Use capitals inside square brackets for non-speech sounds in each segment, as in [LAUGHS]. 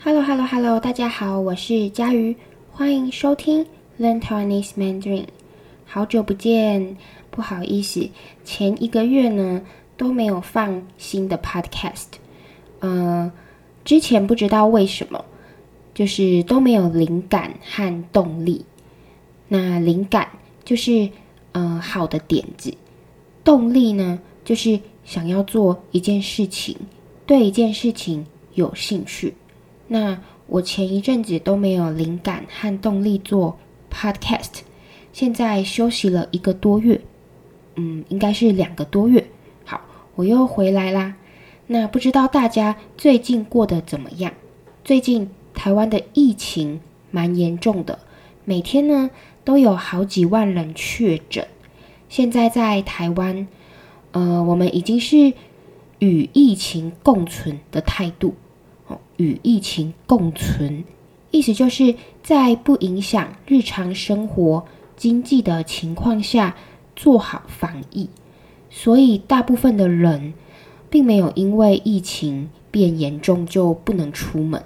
Hello，Hello，Hello，大家好，我是佳瑜，欢迎收听 Learn Taiwanese Mandarin。好久不见，不好意思，前一个月呢都没有放新的 Podcast。呃，之前不知道为什么，就是都没有灵感和动力。那灵感就是呃好的点子，动力呢就是想要做一件事情，对一件事情有兴趣。那我前一阵子都没有灵感和动力做 podcast，现在休息了一个多月，嗯，应该是两个多月。好，我又回来啦。那不知道大家最近过得怎么样？最近台湾的疫情蛮严重的，每天呢都有好几万人确诊。现在在台湾，呃，我们已经是与疫情共存的态度。与疫情共存，意思就是在不影响日常生活、经济的情况下做好防疫。所以，大部分的人并没有因为疫情变严重就不能出门，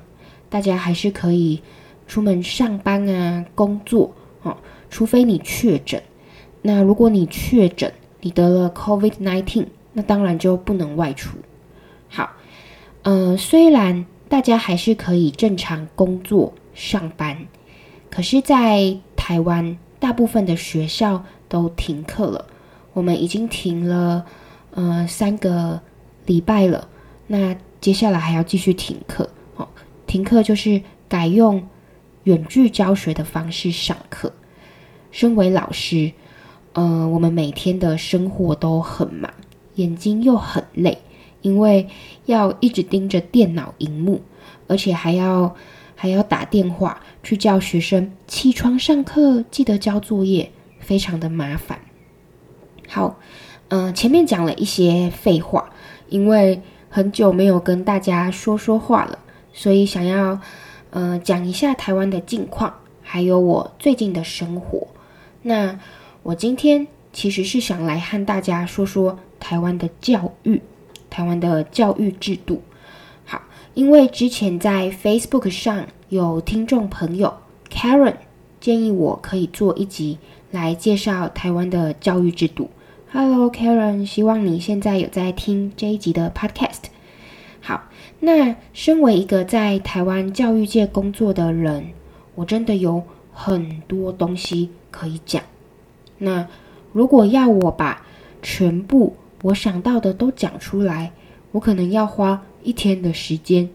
大家还是可以出门上班啊、工作哦。除非你确诊，那如果你确诊，你得了 COVID-19，那当然就不能外出。好，呃，虽然。大家还是可以正常工作上班，可是，在台湾大部分的学校都停课了。我们已经停了呃三个礼拜了，那接下来还要继续停课哦。停课就是改用远距教学的方式上课。身为老师，呃，我们每天的生活都很忙，眼睛又很累。因为要一直盯着电脑荧幕，而且还要还要打电话去叫学生起床上课，记得交作业，非常的麻烦。好，嗯、呃，前面讲了一些废话，因为很久没有跟大家说说话了，所以想要呃讲一下台湾的近况，还有我最近的生活。那我今天其实是想来和大家说说台湾的教育。台湾的教育制度，好，因为之前在 Facebook 上有听众朋友 Karen 建议我可以做一集来介绍台湾的教育制度。Hello Karen，希望你现在有在听这一集的 Podcast。好，那身为一个在台湾教育界工作的人，我真的有很多东西可以讲。那如果要我把全部我想到的都讲出来，我可能要花一天的时间，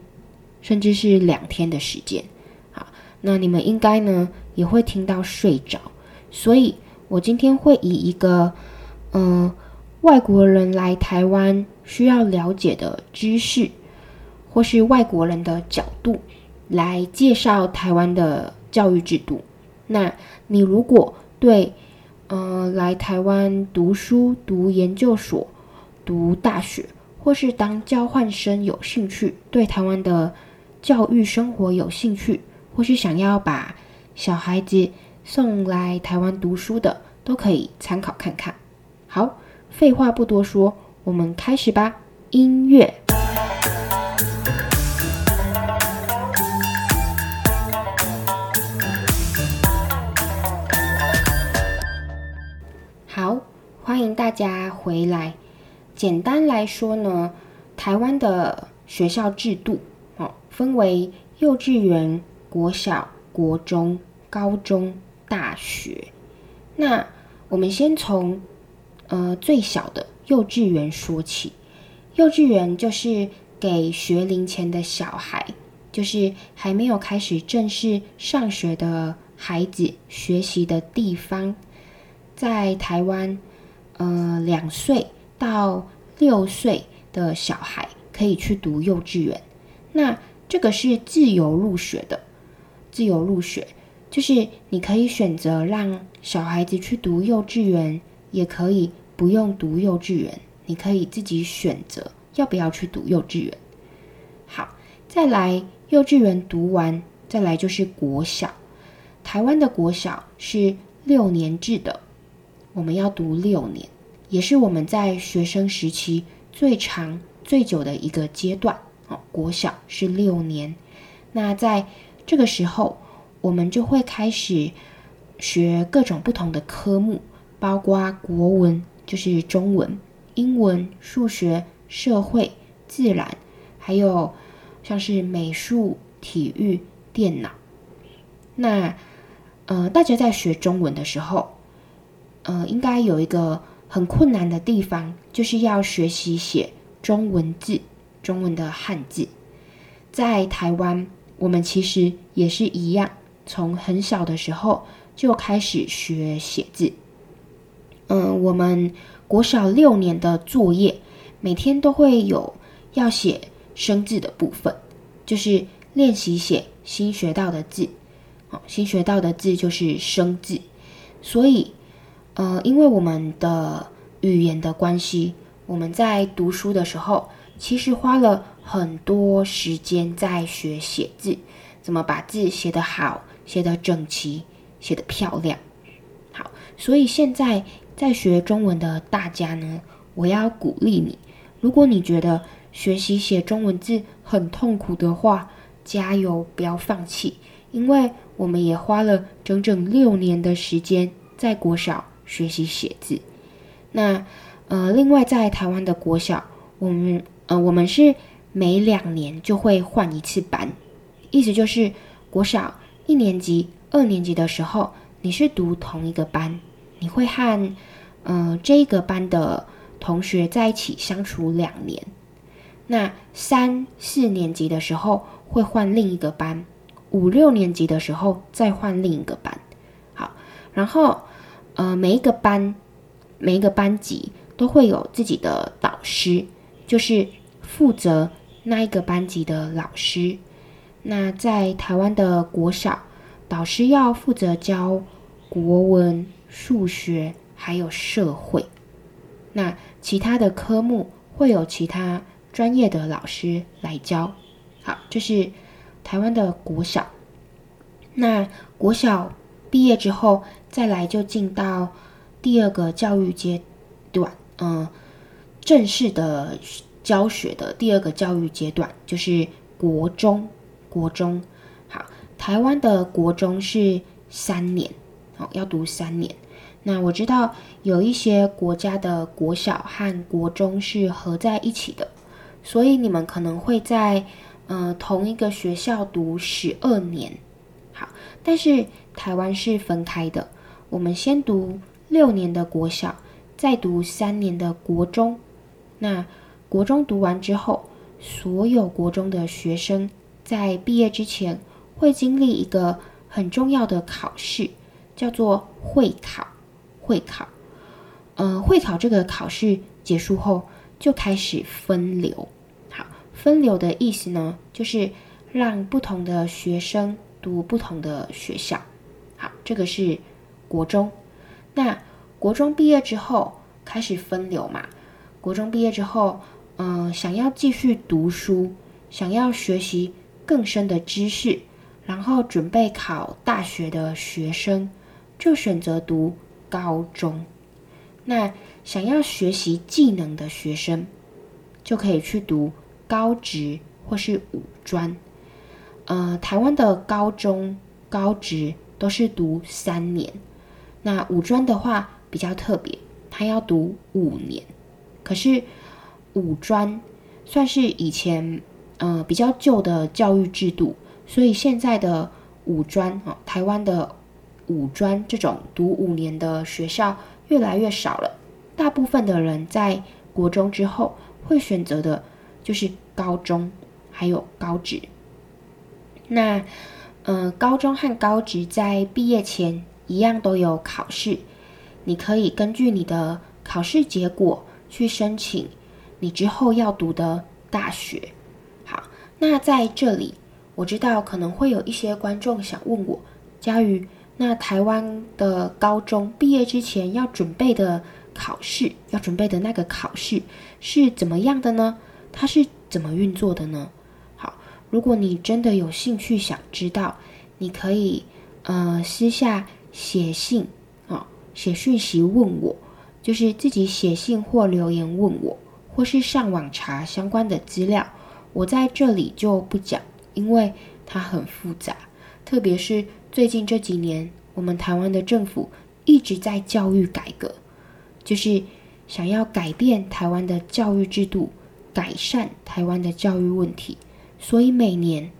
甚至是两天的时间。好，那你们应该呢也会听到睡着，所以我今天会以一个嗯、外国人来台湾需要了解的知识，或是外国人的角度来介绍台湾的教育制度。那你如果对嗯、来台湾读书、读研究所，读大学或是当交换生有兴趣，对台湾的教育生活有兴趣，或是想要把小孩子送来台湾读书的，都可以参考看看。好，废话不多说，我们开始吧。音乐。好，欢迎大家回来。简单来说呢，台湾的学校制度哦，分为幼稚园、国小、国中、高中、大学。那我们先从呃最小的幼稚园说起。幼稚园就是给学龄前的小孩，就是还没有开始正式上学的孩子学习的地方。在台湾，呃，两岁。到六岁的小孩可以去读幼稚园，那这个是自由入学的。自由入学就是你可以选择让小孩子去读幼稚园，也可以不用读幼稚园，你可以自己选择要不要去读幼稚园。好，再来幼稚园读完，再来就是国小。台湾的国小是六年制的，我们要读六年。也是我们在学生时期最长最久的一个阶段，哦，国小是六年，那在这个时候，我们就会开始学各种不同的科目，包括国文，就是中文、英文、数学、社会、自然，还有像是美术、体育、电脑。那呃，大家在学中文的时候，呃，应该有一个很困难的地方，就是要学习写中文字，中文的汉字。在台湾，我们其实也是一样，从很小的时候就开始学写字。嗯、我们国小六年的作业，每天都会有要写生字的部分，就是练习写新学到的字。好，新学到的字就是生字，所以，呃，因为我们的语言的关系，我们在读书的时候，其实花了很多时间在学写字，怎么把字写得好，写得整齐，写得漂亮。好，所以现在在学中文的大家呢，我要鼓励你，如果你觉得学习写中文字很痛苦的话，加油，不要放弃。因为我们也花了整整六年的时间在国小学习写字。那呃，另外在台湾的国小，我们呃，我们是每两年就会换一次班，意思就是国小一年级、二年级的时候，你是读同一个班，你会和呃这个班的同学在一起相处两年。那三四年级的时候会换另一个班。五六年级的时候再换另一个班，好，然后呃每一个班每一个班级都会有自己的导师，就是负责那一个班级的老师。那在台湾的国小，导师要负责教国文、数学还有社会，那其他的科目会有其他专业的老师来教。好，这是。台湾的国小，那国小毕业之后，再来就进到第二个教育阶段，嗯，正式的教学的第二个教育阶段就是国中。国中，好，台湾的国中是三年，好，要读三年。那我知道有一些国家的国小和国中是合在一起的，所以你们可能会在。呃，同一个学校读十二年，好，但是台湾是分开的。我们先读六年的国小，再读三年的国中。那国中读完之后，所有国中的学生在毕业之前会经历一个很重要的考试，叫做会考。会考，呃，会考这个考试结束后，就开始分流。好分流的意思呢，就是让不同的学生读不同的学校。好，这个是国中。那国中毕业之后开始分流嘛？国中毕业之后，嗯、想要继续读书，想要学习更深的知识，然后准备考大学的学生，就选择读高中。那想要学习技能的学生，就可以去读。高职或是五专，呃，台湾的高中、高职都是读三年。那五专的话比较特别，它要读五年。可是五专算是以前呃比较旧的教育制度，所以现在的五专啊，台湾的五专这种读五年的学校越来越少了。大部分的人在国中之后会选择的。就是高中，还有高职。那，呃，高中和高职在毕业前一样都有考试，你可以根据你的考试结果去申请你之后要读的大学。好，那在这里，我知道可能会有一些观众想问我，佳瑜，那台湾的高中毕业之前要准备的考试，要准备的那个考试是怎么样的呢？它是怎么运作的呢？如果你真的有兴趣想知道，你可以呃私下写信啊、哦，写讯息问我，就是自己写信或留言问我，或是上网查相关的资料。我在这里就不讲，因为它很复杂，特别是最近这几年，我们台湾的政府一直在教育改革，就是想要改变台湾的教育制度，改善台湾的教育问题，所以每年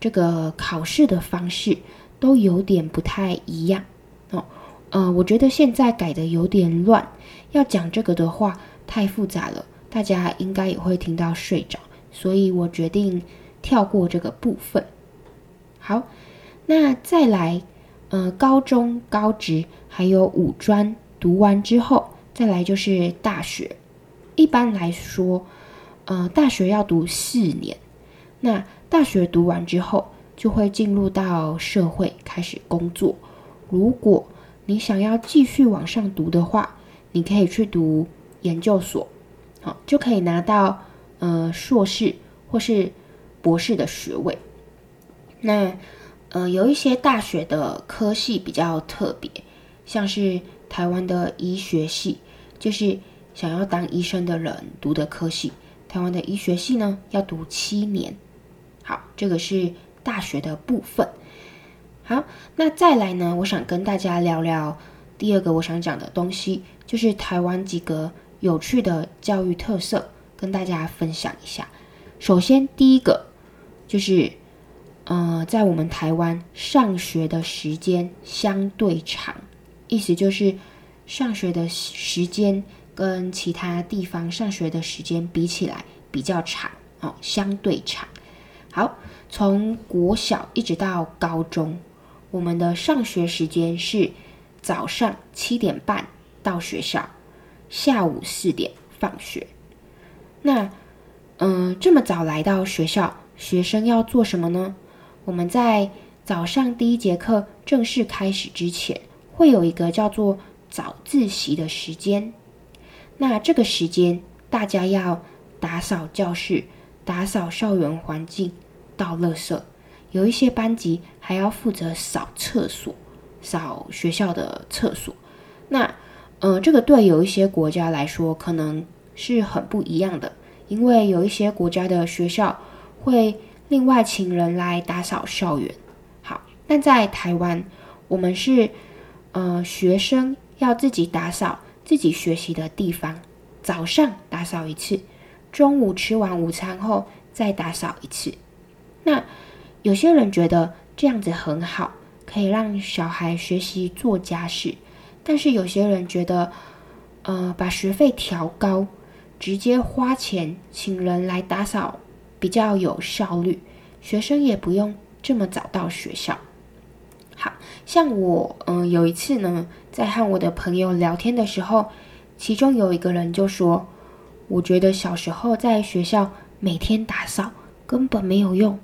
这个考试的方式都有点不太一样哦。呃，我觉得现在改的有点乱，要讲这个的话太复杂了，大家应该也会听到睡着，所以我决定跳过这个部分。好，那再来，呃，高中、高职还有五专读完之后，再来就是大学。一般来说，呃，大学要读四年。那大学读完之后，就会进入到社会开始工作。如果你想要继续往上读的话，你可以去读研究所，好，就可以拿到呃硕士或是博士的学位。那，呃，有一些大学的科系比较特别，像是台湾的医学系，就是想要当医生的人读的科系。台湾的医学系呢，要读七年。好，这个是大学的部分。好，那再来呢，我想跟大家聊聊第二个我想讲的东西，就是台湾几个有趣的教育特色，跟大家分享一下。首先，第一个就是。呃，在我们台湾上学的时间相对长，意思就是上学的时间跟其他地方上学的时间比起来比较长哦，相对长。好，从国小一直到高中，我们的上学时间是早上七点半到学校，下午四点放学。那，嗯、这么早来到学校，学生要做什么呢？我们在早上第一节课正式开始之前，会有一个叫做早自习的时间。那这个时间，大家要打扫教室、打扫校园环境、倒垃圾。有一些班级还要负责扫厕所、扫学校的厕所。那，呃，这个对有一些国家来说，可能是很不一样的，因为有一些国家的学校会。另外请人来打扫校园，好。但在台湾，我们是，呃，学生要自己打扫自己学习的地方，早上打扫一次，中午吃完午餐后再打扫一次。那有些人觉得这样子很好，可以让小孩学习做家事，但是有些人觉得，呃，把学费调高，直接花钱请人来打扫。比较有效率，学生也不用这么早到学校。好像我，嗯、有一次呢，在和我的朋友聊天的时候，其中有一个人就说：“我觉得小时候在学校每天打扫根本没有用，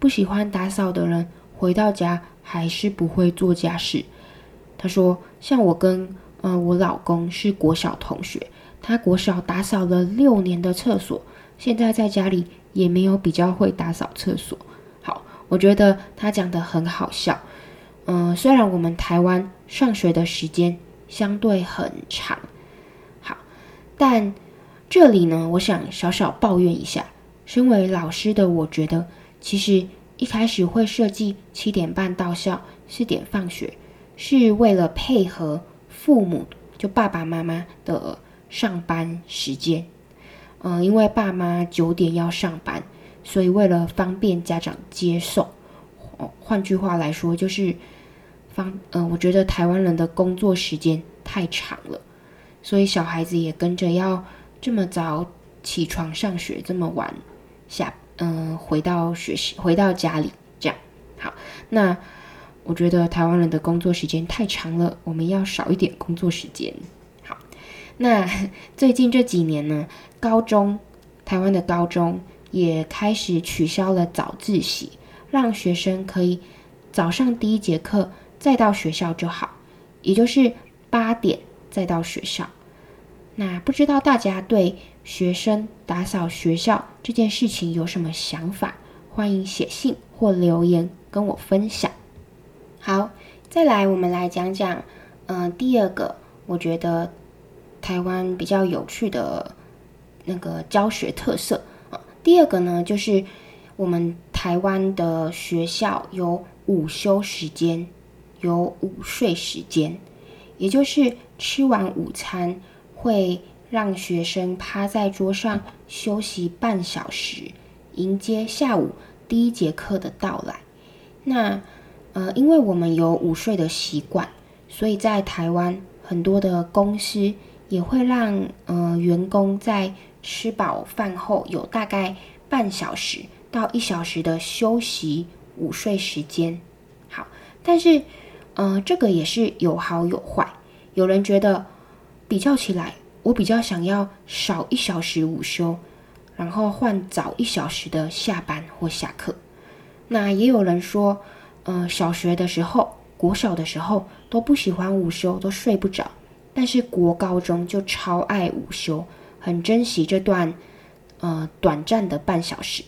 不喜欢打扫的人回到家还是不会做家事。”他说：“像我跟，嗯、呃，我老公是国小同学，他国小打扫了六年的厕所，现在在家里。”也没有比较会打扫厕所。好，我觉得他讲得很好笑。嗯、虽然我们台湾上学的时间相对很长，好，但这里呢，我想小小抱怨一下。身为老师的我觉得，其实一开始会设计七点半到校，四点放学，是为了配合父母，就爸爸妈妈的上班时间。嗯，因为爸妈九点要上班，所以为了方便家长接送，哦，换句话来说就是方，嗯，我觉得台湾人的工作时间太长了，所以小孩子也跟着要这么早起床上学，这么晚下，嗯，回到学习，回到家里这样。好，那我觉得台湾人的工作时间太长了，我们要少一点工作时间。好那 [LAUGHS] 最近这几年呢，高中，台湾的高中也开始取消了早自习，让学生可以早上第一节课再到学校就好，也就是八点再到学校。那不知道大家对学生打扫学校这件事情有什么想法？欢迎写信或留言跟我分享。好，再来我们来讲讲，嗯、呃，第二个，我觉得。台湾比较有趣的那个教学特色啊，第二个呢，就是我们台湾的学校有午休时间，有午睡时间，也就是吃完午餐会让学生趴在桌上休息半小时，迎接下午第一节课的到来。那呃，因为我们有午睡的习惯，所以在台湾很多的公司也会让呃员工在吃饱饭后有大概半小时到一小时的休息午睡时间。好，但是呃，这个也是有好有坏。有人觉得比较起来，我比较想要少一小时午休，然后换早一小时的下班或下课。那也有人说，呃，小学的时候、国小的时候都不喜欢午休，都睡不着。但是国高中就超爱午休，很珍惜这段呃短暂的半小时。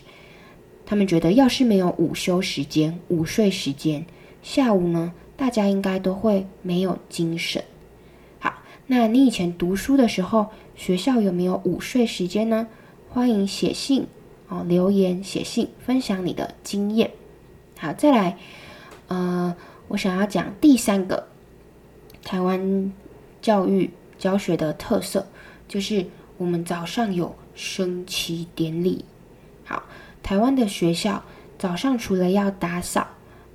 他们觉得，要是没有午休时间、午睡时间，下午呢，大家应该都会没有精神。那你以前读书的时候，学校有没有午睡时间呢？欢迎写信哦，留言写信，分享你的经验。好，再来。呃，我想要讲第三个台湾教育教学的特色，就是我们早上有升旗典礼。好，台湾的学校早上除了要打扫，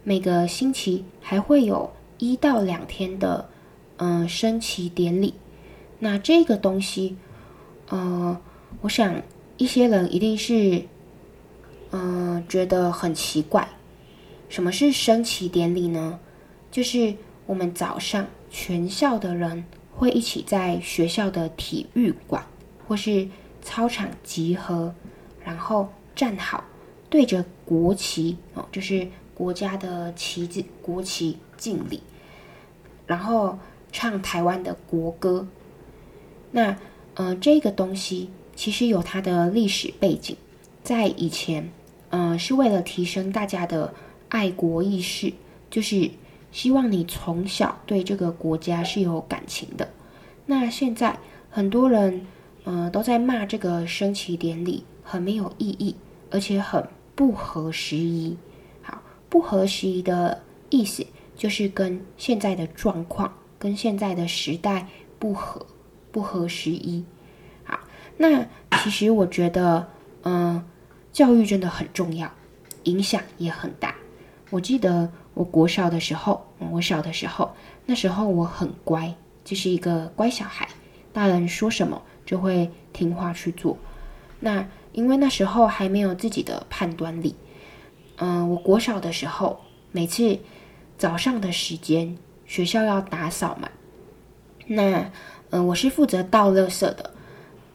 每个星期还会有一到两天的嗯、升旗典礼。那这个东西，呃，我想一些人一定是嗯、呃、觉得很奇怪。什么是升旗典礼呢？就是我们早上全校的人会一起在学校的体育馆或是操场集合，然后站好，对着国旗哦，就是国家的旗子，国旗敬礼，然后唱台湾的国歌。那呃，这个东西其实有它的历史背景，在以前，呃，是为了提升大家的。爱国意识就是希望你从小对这个国家是有感情的。那现在很多人，呃，都在骂这个升旗典礼很没有意义，而且很不合时宜。好，不合时宜的意思就是跟现在的状况、跟现在的时代不合，不合时宜。好，那其实我觉得，嗯、教育真的很重要，影响也很大。我记得我国小的时候，我小的时候，那时候我很乖，就是一个乖小孩，大人说什么就会听话去做。那因为那时候还没有自己的判断力，嗯、我国小的时候，每次早上的时间学校要打扫嘛，那嗯、我是负责倒垃圾的，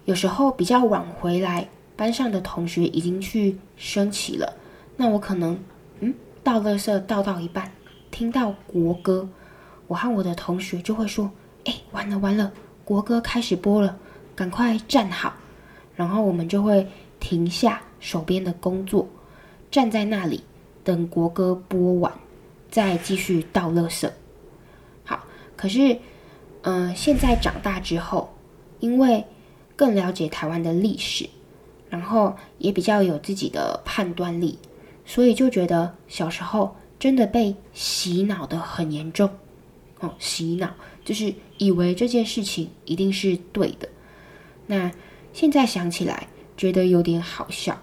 有时候比较晚回来，班上的同学已经去升旗了，那我可能嗯。倒垃圾倒到一半，听到国歌，我和我的同学就会说：“哎，完了完了，国歌开始播了，赶快站好。”然后我们就会停下手边的工作，站在那里等国歌播完，再继续倒垃圾。可是，嗯、呃，现在长大之后，因为更了解台湾的历史，然后也比较有自己的判断力。所以就觉得小时候真的被洗脑的很严重，哦，洗脑就是以为这件事情一定是对的。那现在想起来觉得有点好笑，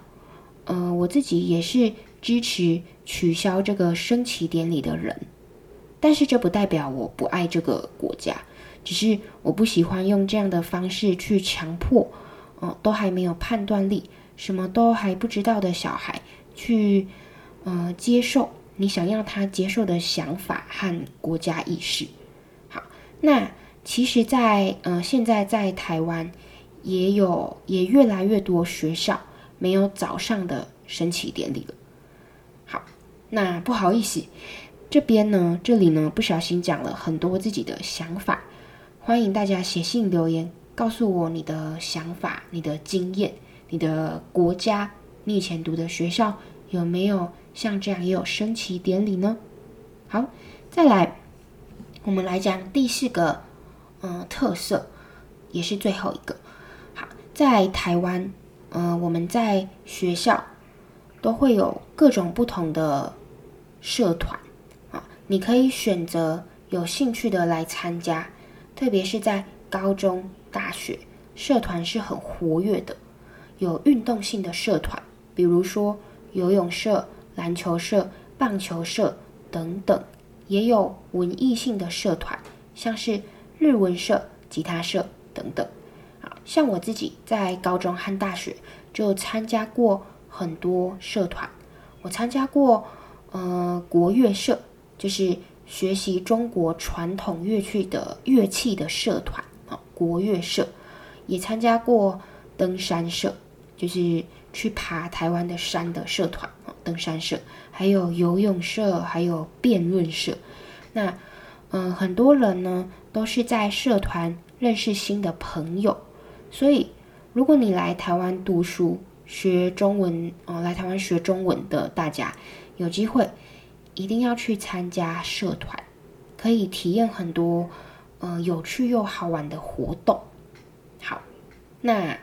呃，我自己也是支持取消这个升旗典礼的人，但是这不代表我不爱这个国家，只是我不喜欢用这样的方式去强迫，哦，都还没有判断力，什么都还不知道的小孩。去，呃，接受你想要他接受的想法和国家意识。好，那其实在，在呃，现在在台湾也有也越来越多学校没有早上的升旗典礼了。好，那不好意思，这边呢，这里呢，不小心讲了很多自己的想法，欢迎大家写信留言，告诉我你的想法、你的经验、你的国家。你以前读的学校有没有像这样也有升旗典礼呢？好，再来，我们来讲第四个，嗯，特色，也是最后一个。好，在台湾，嗯，我们在学校，都会有各种不同的社团，你可以选择有兴趣的来参加，特别是在高中、大学，社团是很活跃的，有运动性的社团，比如说游泳社、篮球社、棒球社等等，也有文艺性的社团，像是日文社、吉他社等等。啊，像我自己在高中和大学就参加过很多社团，我参加过呃国乐社，就是学习中国传统乐器的乐器的社团啊，国乐社，也参加过登山社，就是去爬台湾的山的社团啊，登山社，还有游泳社，还有辩论社。那嗯、很多人呢都是在社团认识新的朋友。所以，如果你来台湾读书、学中文，哦，来台湾学中文的大家，有机会一定要去参加社团，可以体验很多，呃，有趣又好玩的活动。好，那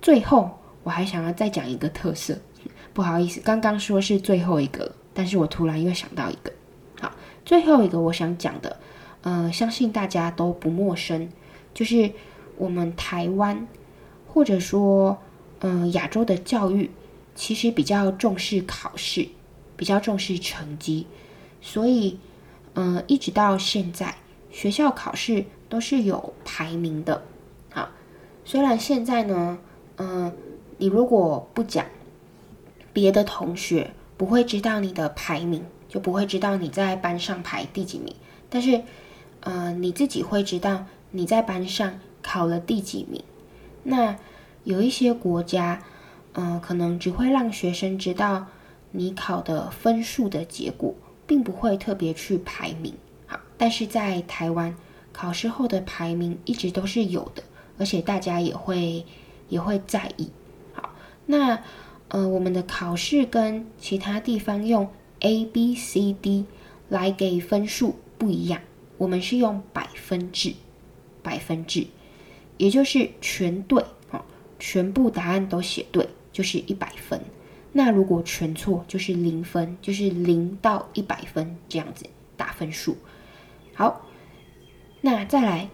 最后我还想要再讲一个特色，[LAUGHS] 不好意思，刚刚说是最后一个，但是我突然又想到一个。好，最后一个我想讲的，呃，相信大家都不陌生，就是。我们台湾，或者说，嗯、亚洲的教育，其实比较重视考试，比较重视成绩，所以，嗯、一直到现在，学校考试都是有排名的。好，虽然现在呢，嗯、你如果不讲，别的同学不会知道你的排名，就不会知道你在班上排第几名，但是，嗯、你自己会知道你在班上。考了第几名？那有一些国家，嗯、可能只会让学生知道你考的分数的结果，并不会特别去排名。好，但是在台湾，考试后的排名一直都是有的，而且大家也会也会在意。好，那呃，我们的考试跟其他地方用 A、B、C、D 来给分数不一样，我们是用百分制，百分制。也就是全对啊，全部答案都写对，就是一百分。那如果全错，就是零分，就是零到一百分这样子打分数。好，那再来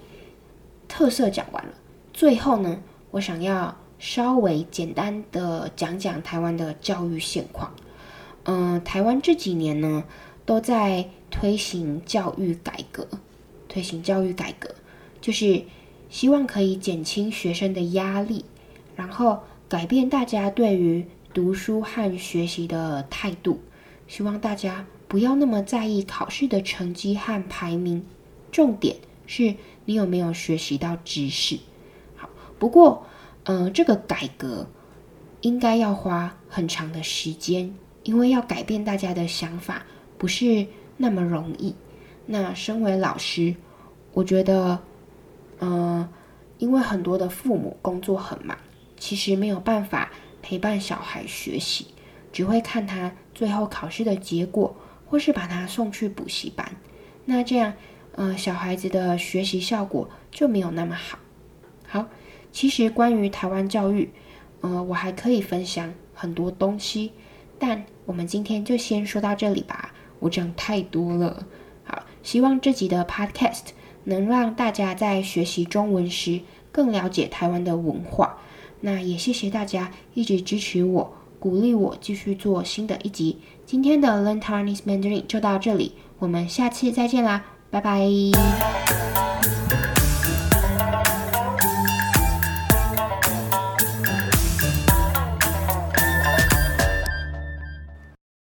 特色讲完了，最后呢，我想要稍微简单的讲讲台湾的教育现况。嗯、台湾这几年呢，都在推行教育改革，推行教育改革，就是。希望可以减轻学生的压力，然后改变大家对于读书和学习的态度。希望大家不要那么在意考试的成绩和排名，重点是你有没有学习到知识。好，不过，嗯、呃，这个改革应该要花很长的时间，因为要改变大家的想法不是那么容易。那身为老师，我觉得。嗯，因为很多的父母工作很忙，其实没有办法陪伴小孩学习，只会看他最后考试的结果，或是把他送去补习班。那这样，呃，小孩子的学习效果就没有那么好。好，其实关于台湾教育，呃，我还可以分享很多东西，但我们今天就先说到这里吧。我讲太多了。好，希望这集的 Podcast。能让大家在学习中文时更了解台湾的文化，那也谢谢大家一直支持我，鼓励我继续做新的一集。今天的 Learn Taiwanese Mandarin 就到这里，我们下期再见啦，拜拜。